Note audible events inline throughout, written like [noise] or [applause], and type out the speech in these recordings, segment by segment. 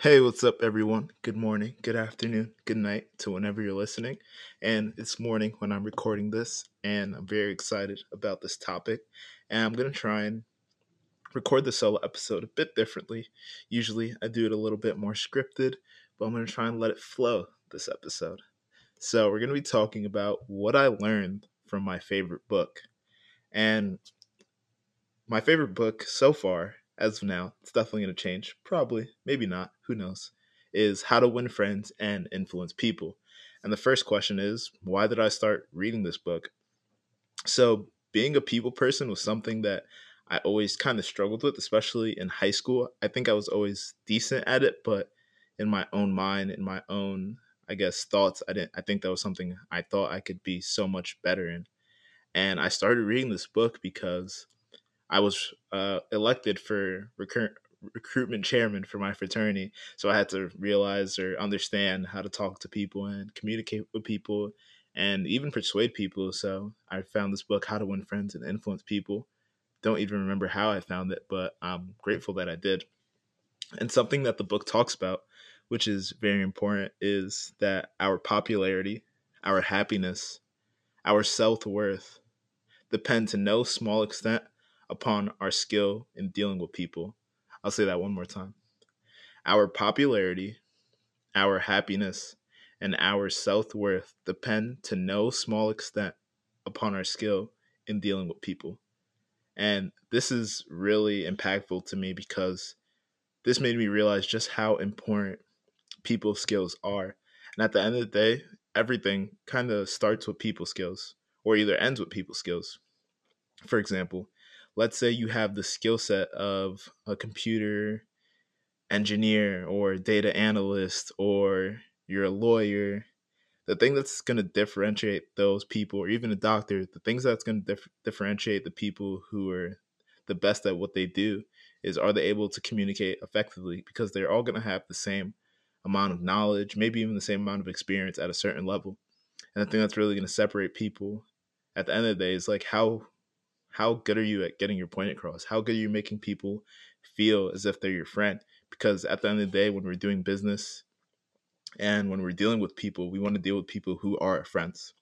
Hey, what's up, everyone? Good morning, good afternoon, good night to whenever you're listening. And it's morning when I'm recording this, and I'm very excited about this topic. And I'm going to try and record the solo episode a bit differently. Usually, I do it a little bit more scripted, but I'm going to try and let it flow this episode. So, we're going to be talking about what I learned from my favorite book. And my favorite book so far as of now, it's definitely going to change. Probably, maybe not. Who knows? Is How to Win Friends and Influence People. And the first question is, why did I start reading this book? So, being a people person was something that I always kind of struggled with, especially in high school. I think I was always decent at it, but in my own mind, in my own, I guess, thoughts, I didn't I think that was something I thought I could be so much better in. And I started reading this book because I was uh, elected for recur- recruitment chairman for my fraternity. So I had to realize or understand how to talk to people and communicate with people and even persuade people. So I found this book, How to Win Friends and Influence People. Don't even remember how I found it, but I'm grateful that I did. And something that the book talks about, which is very important, is that our popularity, our happiness, our self worth depend to no small extent upon our skill in dealing with people. I'll say that one more time. Our popularity, our happiness, and our self worth depend to no small extent upon our skill in dealing with people. And this is really impactful to me because this made me realize just how important people skills are. And at the end of the day, everything kind of starts with people skills or either ends with people skills. For example, let's say you have the skill set of a computer engineer or data analyst or you're a lawyer the thing that's going to differentiate those people or even a doctor the things that's going to dif- differentiate the people who are the best at what they do is are they able to communicate effectively? Because they're all going to have the same amount of knowledge maybe even the same amount of experience at a certain level. And the thing that's really going to separate people at the end of the day is like how how good are you at getting your point across? How good are you making people feel as if they're your friend? Because at the end of the day, when we're doing business and when we're dealing with people, we want to deal with people who are friends.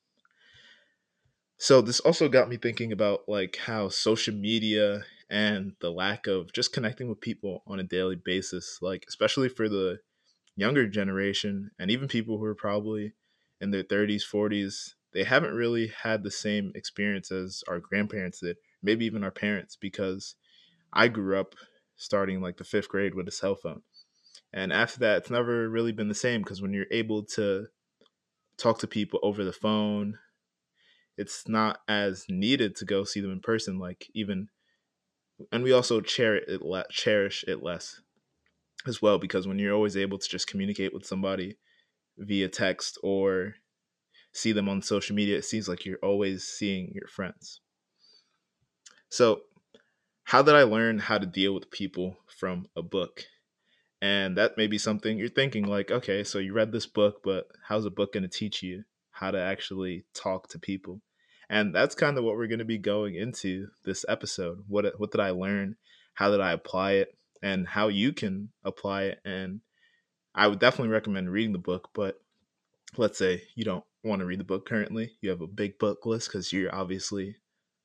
So this also got me thinking about like how social media and the lack of just connecting with people on a daily basis, like especially for the younger generation and even people who are probably in their 30s, 40s, they haven't really had the same experience as our grandparents did, maybe even our parents, because I grew up starting like the fifth grade with a cell phone. And after that, it's never really been the same because when you're able to talk to people over the phone, it's not as needed to go see them in person. Like even, and we also cherish it, less as well because when you're always able to just communicate with somebody via text or see them on social media, it seems like you're always seeing your friends. So, how did I learn how to deal with people from a book? And that may be something you're thinking like, okay, so you read this book, but how's a book going to teach you how to actually talk to people? And that's kind of what we're going to be going into this episode. What what did I learn? How did I apply it? And how you can apply it and I would definitely recommend reading the book, but let's say you don't want to read the book currently, you have a big book list because you're obviously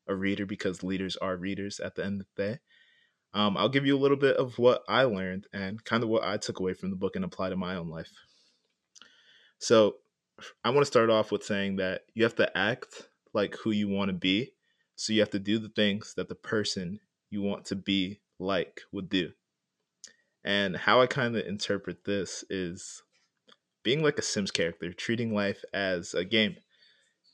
a reader because leaders are readers at the end of the day. Um, I'll give you a little bit of what I learned and kind of what I took away from the book and apply to my own life. So, I want to start off with saying that you have to act like who you want to be. So, you have to do the things that the person you want to be like would do. And how I kind of interpret this is being like a Sims character, treating life as a game.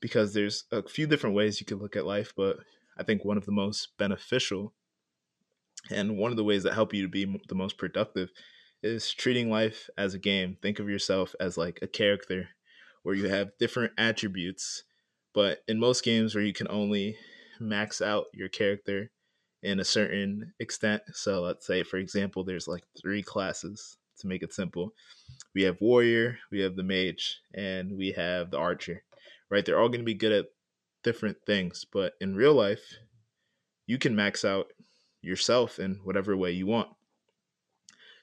Because there's a few different ways you could look at life, but I think one of the most beneficial and one of the ways that help you to be the most productive is treating life as a game. Think of yourself as like a character where you have different attributes, but in most games where you can only max out your character in a certain extent. So let's say for example there's like three classes to make it simple. We have warrior, we have the mage, and we have the archer. Right? They're all going to be good at different things, but in real life, you can max out yourself in whatever way you want.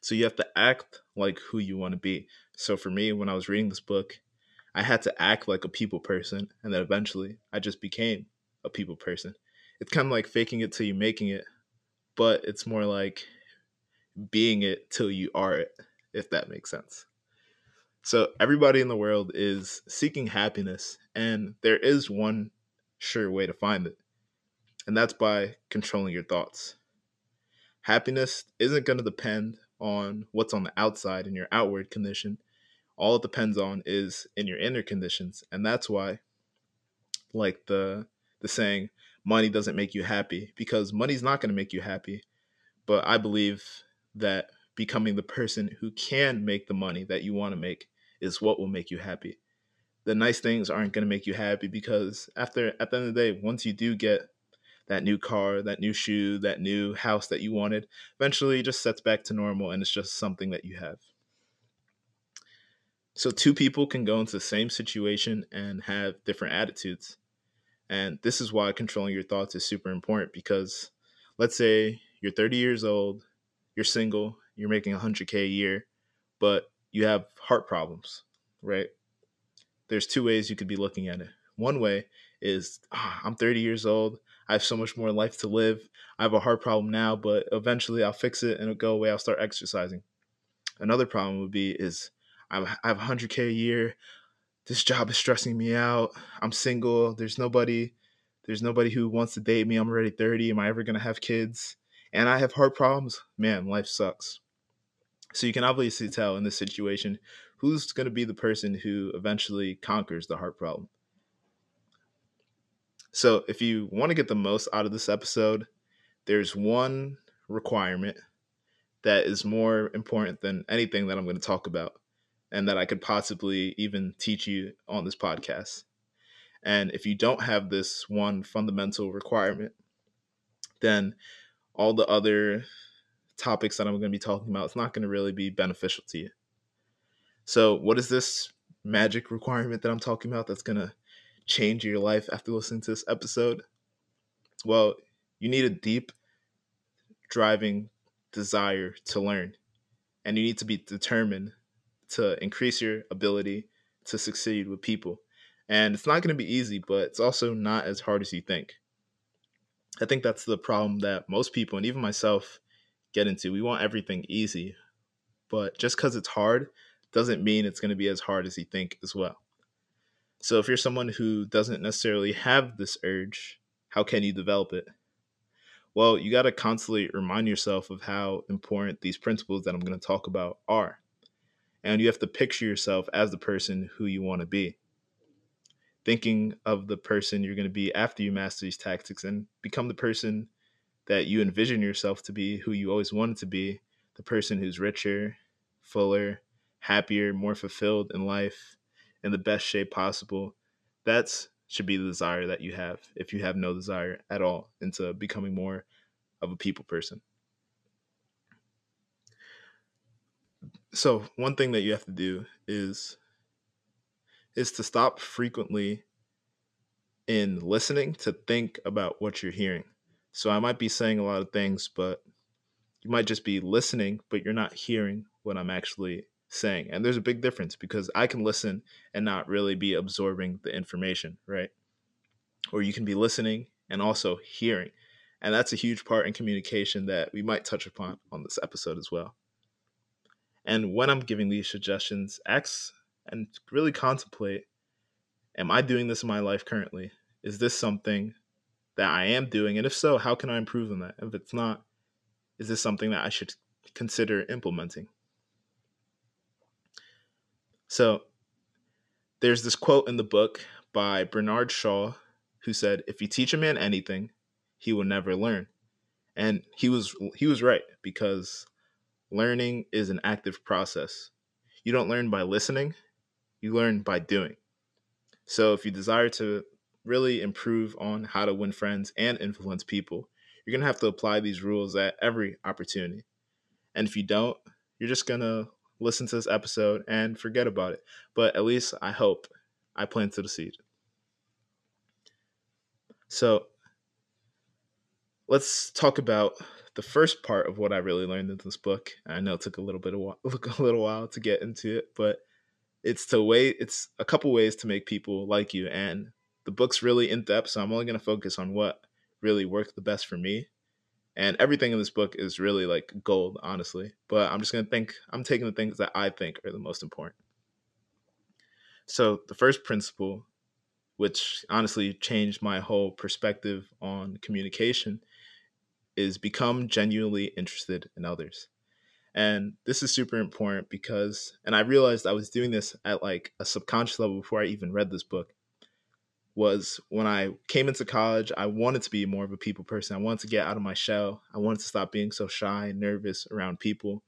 So you have to act like who you want to be. So for me, when I was reading this book, I had to act like a people person, and then eventually I just became a people person. It's kind of like faking it till you making it, but it's more like being it till you are it, if that makes sense. So everybody in the world is seeking happiness, and there is one sure way to find it, and that's by controlling your thoughts. Happiness isn't going to depend on what's on the outside in your outward condition. All it depends on is in your inner conditions, and that's why, like the the saying, money doesn't make you happy because money's not going to make you happy. But I believe that becoming the person who can make the money that you want to make is what will make you happy. The nice things aren't going to make you happy because after at the end of the day, once you do get that new car, that new shoe, that new house that you wanted, eventually it just sets back to normal and it's just something that you have. So two people can go into the same situation and have different attitudes. And this is why controlling your thoughts is super important because let's say you're 30 years old, you're single, you're making 100K a year, but you have heart problems, right? There's two ways you could be looking at it. One way is oh, I'm 30 years old, I have so much more life to live. I have a heart problem now, but eventually I'll fix it and it'll go away. I'll start exercising. Another problem would be is I have 100K a year this job is stressing me out. I'm single. There's nobody there's nobody who wants to date me. I'm already 30. Am I ever to have kids? And I have heart problems. Man, life sucks. So you can obviously tell in this situation who's going to be the person who eventually conquers the heart problem. So if you want to get the most out of this episode, there's one requirement that is more important than anything that I'm going to talk about and that I could possibly even teach you on this podcast. And if you don't have this one fundamental requirement, then all the other topics that I'm going to be talking about it's not going to really be beneficial to you. So, what is this magic requirement that I'm talking about that's going to change your life after listening to this episode? Well, you need a deep driving desire to learn and you need to be determined to increase your ability to succeed with people. And it's not going to be easy, but it's also not as hard as you think. I think that's the problem that most people, and even myself, get into. We want everything easy, but just because it's hard doesn't mean it's going to be as hard as you think as well. So if you're someone who doesn't necessarily have this urge, how can you develop it? Well, you got to constantly remind yourself of how important these principles that I'm going to talk about are and you have to picture yourself as the person who you want to be thinking of the person you're going to be after you master these tactics and become the person that you envision yourself to be who you always wanted to be the person who's richer fuller happier more fulfilled in life in the best shape possible. That's should be the desire that you have if you have no desire at all into becoming more of a people person. So one thing that you have to do is is to stop frequently in listening to think about what you're hearing. So I might be saying a lot of things, but you might just be listening, but you're not hearing what I'm actually saying. And there's a big difference because I can listen and not really be absorbing the information, right? Or you can be listening and also hearing. And that's a huge part in communication that we might touch upon on this episode as well. And when I'm giving these suggestions, ask and really contemplate Am I doing this in my life currently? Is this something that I am doing? And if so, how can I improve on that? If it's not, is this something that I should consider implementing? So, there's this quote in the book by Bernard Shaw who said, "If you teach a man anything, he will never learn." And he was he was right because learning is an active process. You don't learn by listening, you learn by doing. So if you desire to really improve on how to win friends and influence people, you're going to have to apply these rules at every opportunity. And if you don't, you're just going to listen to this episode and forget about it. But at least I hope I planted the seed. So let's talk about the first part of what I really learned in this book, I know it took a little bit of [laughs] a little while to get into it, but it's to wait it's a couple ways to make people like you and the book's really in depth, so I'm only going to focus on what really worked the best for me. And everything in this book is really like gold, honestly. But I'm just going to think I'm taking the things that I think are the most important. So, the first principle which honestly changed my whole perspective on communication is become genuinely interested in others. And this is super important because, and I realized I was doing this at like a subconscious level before I even read this book. Was when I came into college, I wanted to be more of a people person. I wanted to get out of my shell. I wanted to stop being so shy and nervous around people.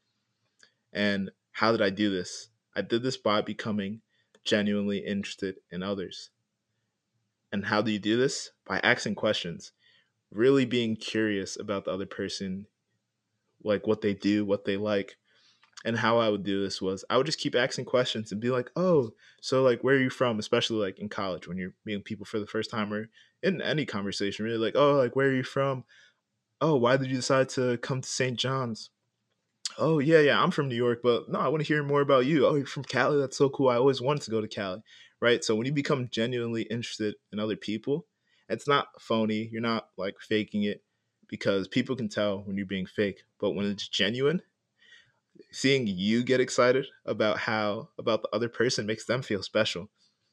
And how did I do this? I did this by becoming genuinely interested in others. And how do you do this? By asking questions, really being curious about the other person, like what they do, what they like. And how I would do this was I would just keep asking questions and be like, oh, so like where are you from? Especially like in college when you're meeting people for the first time or in any conversation, really like, oh, like where are you from? Oh, why did you decide to come to St. John's? Oh yeah, yeah, I'm from New York, but no, I want to hear more about you. Oh, you're from Cali. That's so cool. I always wanted to go to Cali right? So when you become genuinely interested in other people, it's not phony. You're not like faking it because people can tell when you're being fake. But when it's genuine, seeing you get excited about how about the other person makes them feel special.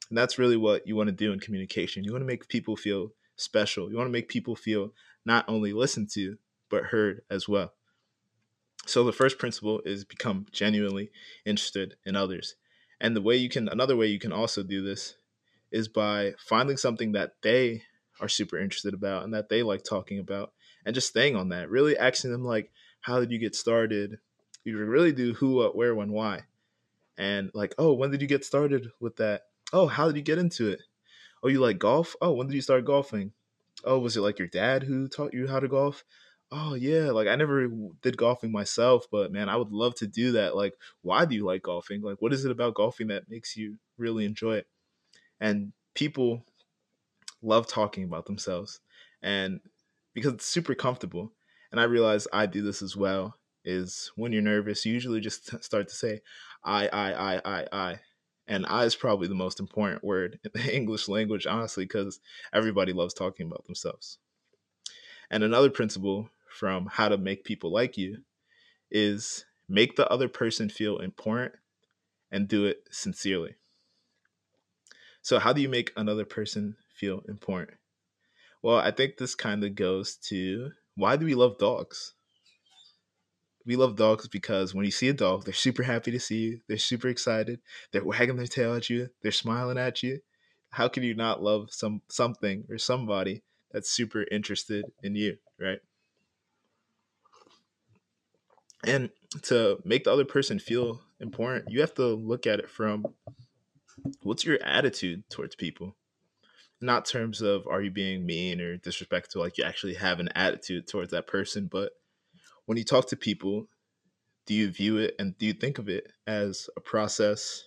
And that's really what you want to do in communication. You want to make people feel special. You want to make people feel not only listened to, but heard as well. So the first principle is become genuinely interested in others. And the way you can, another way you can also do this is by finding something that they are super interested about and that they like talking about and just staying on that. Really asking them, like, how did you get started? You really do who, what, where, when, why. And like, oh, when did you get started with that? Oh, how did you get into it? Oh, you like golf? Oh, when did you start golfing? Oh, was it like your dad who taught you how to golf? oh yeah like i never did golfing myself but man i would love to do that like why do you like golfing like what is it about golfing that makes you really enjoy it and people love talking about themselves and because it's super comfortable and i realize i do this as well is when you're nervous you usually just start to say i i i i i and i is probably the most important word in the [laughs] english language honestly because everybody loves talking about themselves and another principle from how to make people like you is make the other person feel important and do it sincerely. So, how do you make another person feel important? Well, I think this kind of goes to why do we love dogs? We love dogs because when you see a dog, they're super happy to see you. They're super excited. They're wagging their tail at you. They're smiling at you. How can you not love some something or somebody that's super interested in you, right? and to make the other person feel important you have to look at it from what's your attitude towards people not terms of are you being mean or disrespectful like you actually have an attitude towards that person but when you talk to people do you view it and do you think of it as a process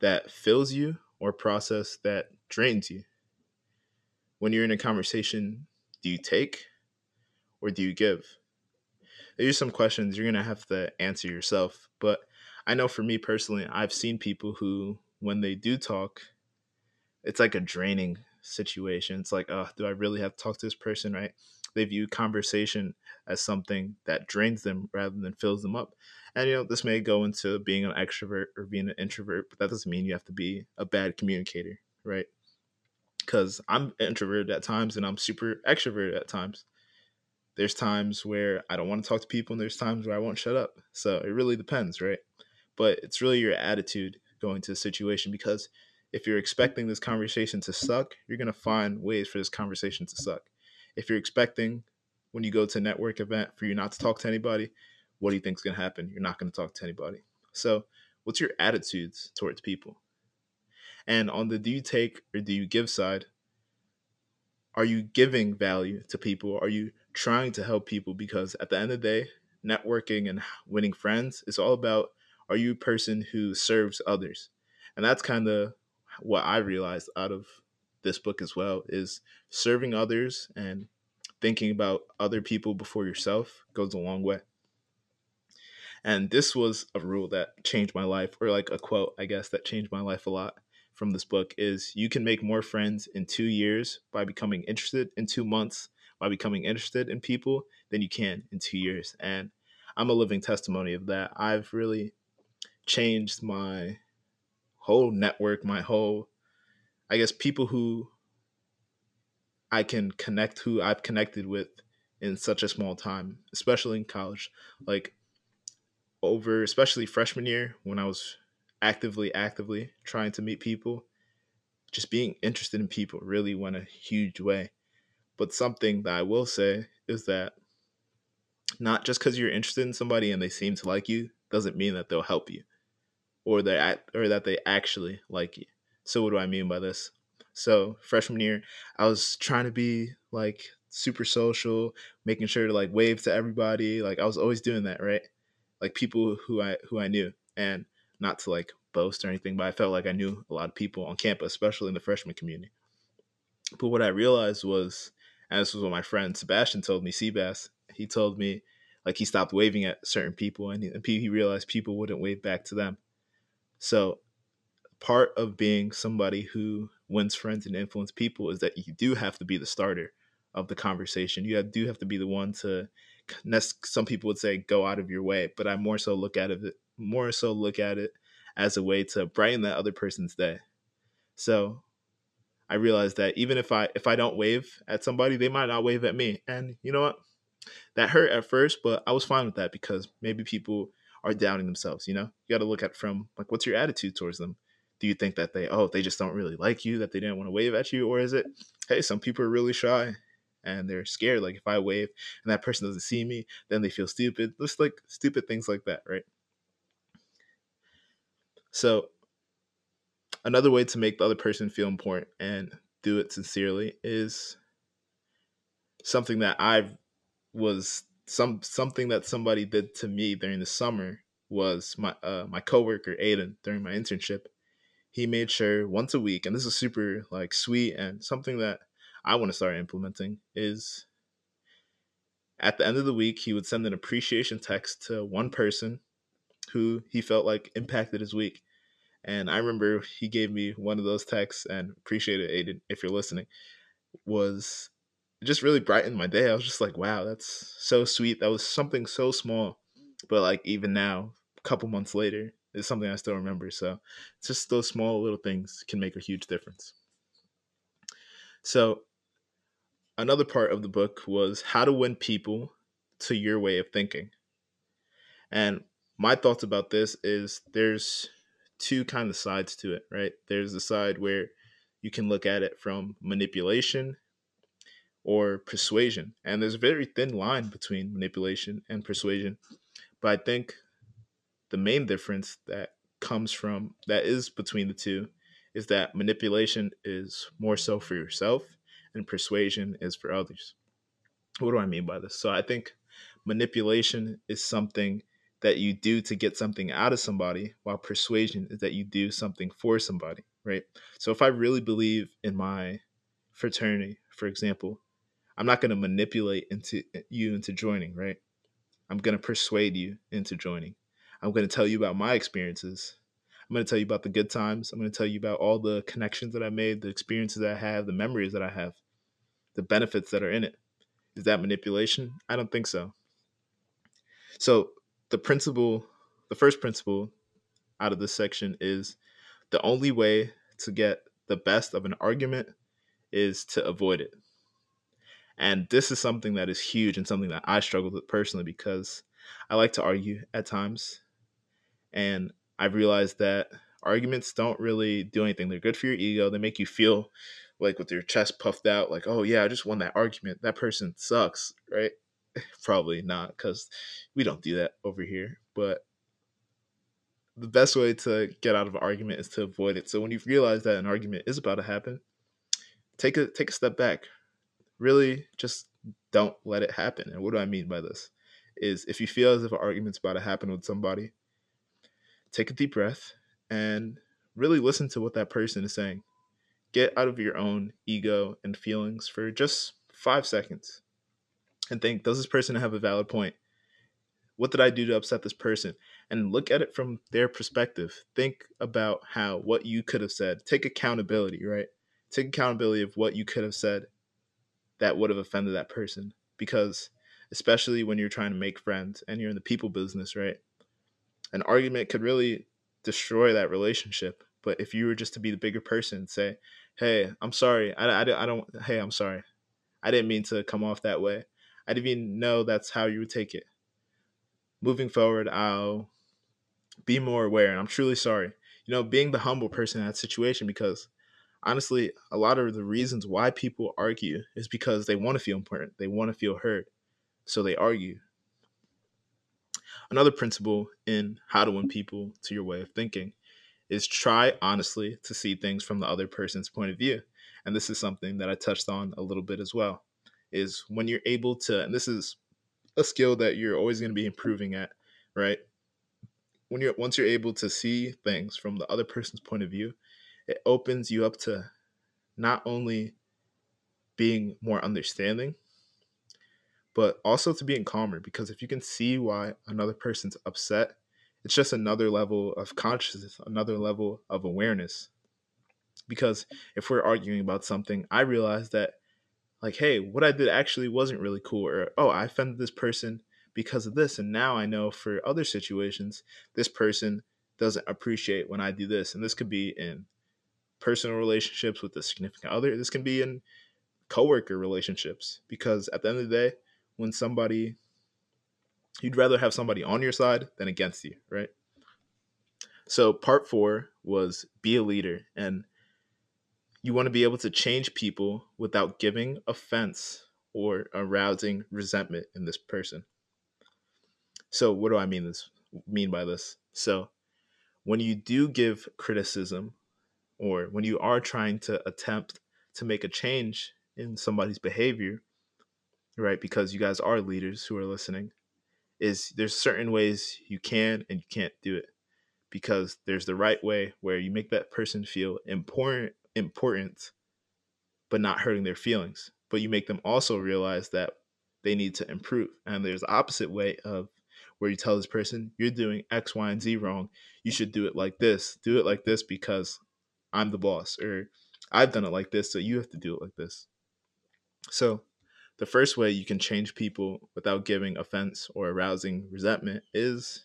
that fills you or a process that drains you when you're in a conversation do you take or do you give there's some questions you're gonna have to answer yourself. But I know for me personally, I've seen people who, when they do talk, it's like a draining situation. It's like, oh, do I really have to talk to this person, right? They view conversation as something that drains them rather than fills them up. And you know, this may go into being an extrovert or being an introvert, but that doesn't mean you have to be a bad communicator, right? Because I'm introverted at times and I'm super extroverted at times there's times where I don't want to talk to people and there's times where I won't shut up. So it really depends, right? But it's really your attitude going to the situation because if you're expecting this conversation to suck, you're going to find ways for this conversation to suck. If you're expecting when you go to a network event for you not to talk to anybody, what do you think is going to happen? You're not going to talk to anybody. So, what's your attitudes towards people? And on the do you take or do you give side, are you giving value to people? Are you trying to help people because at the end of the day, networking and winning friends is all about are you a person who serves others? And that's kind of what I realized out of this book as well is serving others and thinking about other people before yourself goes a long way. And this was a rule that changed my life, or like a quote, I guess, that changed my life a lot from this book is you can make more friends in two years by becoming interested in two months by becoming interested in people than you can in two years. And I'm a living testimony of that. I've really changed my whole network, my whole, I guess, people who I can connect, who I've connected with in such a small time, especially in college. Like over, especially freshman year when I was actively, actively trying to meet people, just being interested in people really went a huge way. But something that I will say is that not just because you're interested in somebody and they seem to like you doesn't mean that they'll help you or they or that they actually like you. So what do I mean by this? So freshman year, I was trying to be like super social, making sure to like wave to everybody. Like I was always doing that, right? Like people who I who I knew, and not to like boast or anything, but I felt like I knew a lot of people on campus, especially in the freshman community. But what I realized was, and this was what my friend Sebastian told me, Seabass, he told me like he stopped waving at certain people and he, and he realized people wouldn't wave back to them. So part of being somebody who wins friends and influence people is that you do have to be the starter of the conversation. You do have to be the one to some people would say go out of your way, but I more so look at it more so look at it as a way to brighten that other person's day. So I realized that even if I if I don't wave at somebody, they might not wave at me. And you know what? That hurt at first, but I was fine with that because maybe people are doubting themselves, you know? You got to look at from like what's your attitude towards them? Do you think that they oh, they just don't really like you, that they didn't want to wave at you or is it hey, some people are really shy and they're scared like if I wave and that person doesn't see me, then they feel stupid. Just like stupid things like that, right? So another way to make the other person feel important and do it sincerely is something that I was some something that somebody did to me during the summer was my uh, my coworker Aiden during my internship. He made sure once a week, and this is super like sweet and something that I want to start implementing is at the end of the week he would send an appreciation text to one person who he felt like impacted his week. And I remember he gave me one of those texts and appreciated Aiden, if you're listening, was just really brightened my day. I was just like, wow, that's so sweet. That was something so small. But like even now, a couple months later, it's something I still remember. So it's just those small little things can make a huge difference. So another part of the book was how to win people to your way of thinking. And my thoughts about this is there's two kind of sides to it, right? There's the side where you can look at it from manipulation or persuasion. And there's a very thin line between manipulation and persuasion. But I think the main difference that comes from that is between the two is that manipulation is more so for yourself and persuasion is for others. What do I mean by this? So I think manipulation is something that you do to get something out of somebody, while persuasion is that you do something for somebody, right? So if I really believe in my fraternity, for example, I'm not going to manipulate into eh, you into joining, right? I'm going to persuade you into joining. I'm going to tell you about my experiences. I'm going to tell you about the good times. I'm going to tell you about all the connections that I made, the experiences that I have, the memories that I have, the benefits that are in it. Is that manipulation? I don't think so. So the principle, the first principle out of this section is the only way to get the best of an argument is to avoid it. And this is something that is huge and something that I struggled with personally because I like to argue at times. And I've realized that arguments don't really do anything. They're good for your ego. They make you feel like with your chest puffed out, like, oh yeah, I just won that argument. That person sucks, right? [laughs] Probably not, because we don't do that over here. But the best way to get out of an argument is to avoid it. So when you realize that an argument is about to happen, take a take a step back. Really, just don't let it happen. And what do I mean by this? Is if you feel as if an argument's about to happen with somebody, take a deep breath and really listen to what that person is saying. Get out of your own ego and feelings for just five seconds and think, does this person have a valid point? What did I do to upset this person? And look at it from their perspective. Think about how what you could have said. Take accountability, right? Take accountability of what you could have said that would have offended that person. Because especially when you're trying to make friends and you're in the people business, right? An argument could really destroy that relationship. But if you were just to be the bigger person, say, hey, I'm sorry. I, I, I don't, hey, I'm sorry. I didn't mean to come off that way. I didn't even know that's how you would take it. Moving forward, I'll be more aware and I'm truly sorry. You know, being the humble person in that situation because honestly, a lot of the reasons why people argue is because they want to feel important. They want to feel heard. So they argue. Another principle in how to win people to your way of thinking is try honestly to see things from the other person's point of view. And this is something that I touched on a little bit as well. Is when you're able to, and this is a skill that you're always going to be improving at, right? When you're once you're able to see things from the other person's point of view, it opens you up to not only being more understanding, but also to being calmer. Because if you can see why another person's upset, it's just another level of consciousness, another level of awareness. Because if we're arguing about something, I realize that, like, hey, what I did actually wasn't really cool, or oh, I offended this person because of this. And now I know for other situations, this person doesn't appreciate when I do this. And this could be in personal relationships with a significant other, this can be in coworker relationships. Because at the end of the day, when somebody you'd rather have somebody on your side than against you, right? So part four was be a leader, and you want to be able to change people without giving offense or arousing resentment in this person. So what do I mean this mean by this? So when you do give criticism or when you are trying to attempt to make a change in somebody's behavior, right? Because you guys are leaders who are listening, is there's certain ways you can and you can't do it because there's the right way where you make that person feel important important but not hurting their feelings. But you make them also realize that they need to improve. And there's the opposite way of where you tell this person you're doing x y and z wrong. You should do it like this. Do it like this because i'm the boss or i've done it like this so you have to do it like this so the first way you can change people without giving offense or arousing resentment is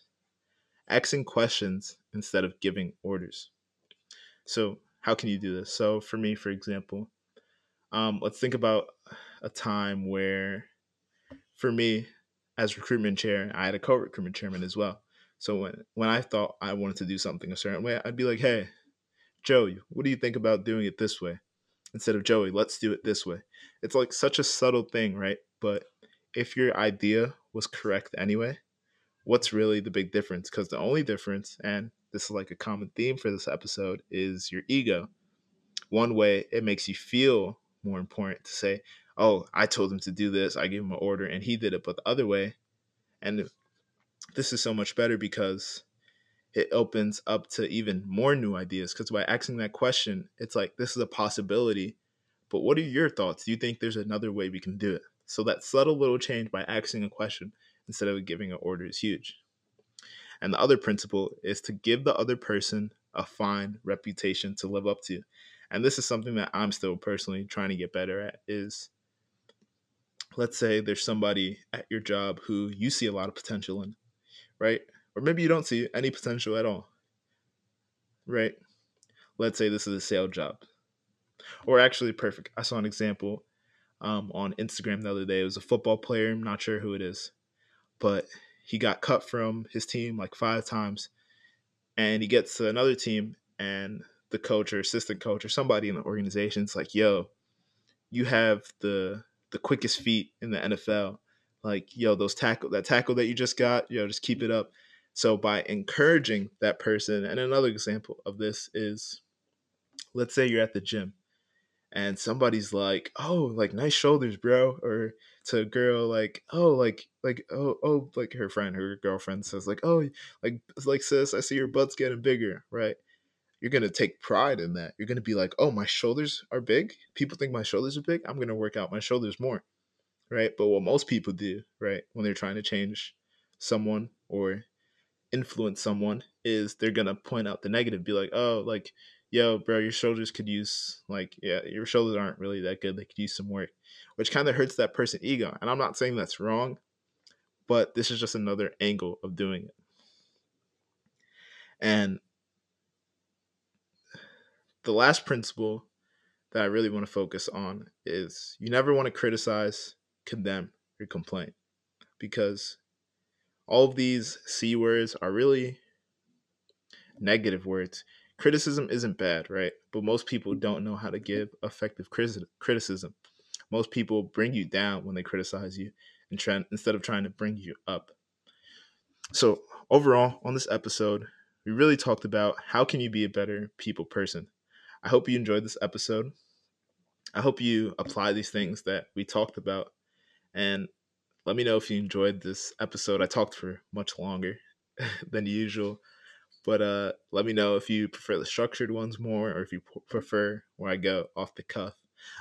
asking questions instead of giving orders. So, how can you do this? So, for me, for example, um, let's think about a time where, for me, as recruitment chair, I had a co-recruitment chairman as well. So when when I thought I wanted to do something a certain way, I'd be like, "Hey, Joe, what do you think about doing it this way?" instead of Joey, let's do it this way. It's like such a subtle thing, right? But if your idea was correct anyway, what's really the big difference? Because the only difference, and this is like a common theme for this episode, is your ego. One way it makes you feel more important to say, oh, I told him to do this, I gave him an order, and he did it. But the other way, and this is so much better because it opens up to even more new ideas because by asking that question it's like this is a possibility but what are your thoughts? Do you think there's another way we can do it? So that subtle little change by asking a question instead of giving an order is huge. And the other principle is to give the other person a fine reputation to live up to. And this is something that i'm still personally trying to get better at is let's say there's somebody at your job who you see a lot of potential in right or maybe you don't see any potential at all. Right? Let's say this is a sale job. Or actually, perfect. I saw an example um, on Instagram the other day. It was a football player. I'm not sure who it is, but he got cut from his team like five times. And he gets to another team, and the coach or assistant coach or somebody in the organization is like, yo, you have the the quickest feet in the NFL. Like, yo, those tackle that tackle that you just got, yo, just keep it up. So by encouraging that person, and another example of this is let's say you're at the gym and somebody's like, "Oh, like nice shoulders, bro," or to a girl like, "Oh, like like oh oh like her friend, her girlfriend says like, "Oh, like like sis, I see your butt's getting bigger," right? You're going to take pride in that. You're going to be like, "Oh, my shoulders are big. People think my shoulders are big. I'm going to work out my shoulders more." right? But what most people do, right, when they're trying to change someone or influence someone is they're gonna point out the negative, be like, oh, like, yo, bro, your shoulders could use like, yeah, your shoulders aren't really that good. They could use some work, which kind of hurts that person ego. And I'm not saying that's wrong, but this is just another angle of doing it. And the last principle that I really want to focus on is you never want to criticize, condemn, or complain because all of these C words are really negative words. Criticism isn't bad, right? But most people mm-hmm. don't know how to give effective criticism. Most people bring you down when they criticize you and try, instead of trying to bring you up. So, overall, on this episode, we really talked about how can you be a better people person. I hope you enjoyed this episode. I hope you apply these things that we talked about and let me know if you enjoyed this episode. I talked for much longer [laughs] than usual, but uh, let me know if you prefer the structured ones more or if you p- prefer where I go off the cuff.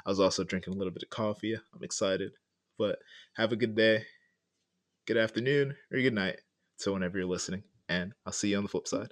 I was also drinking a little bit of coffee. I'm excited, but have a good day, good afternoon, or good night. So, whenever you're listening, and I'll see you on the flip side.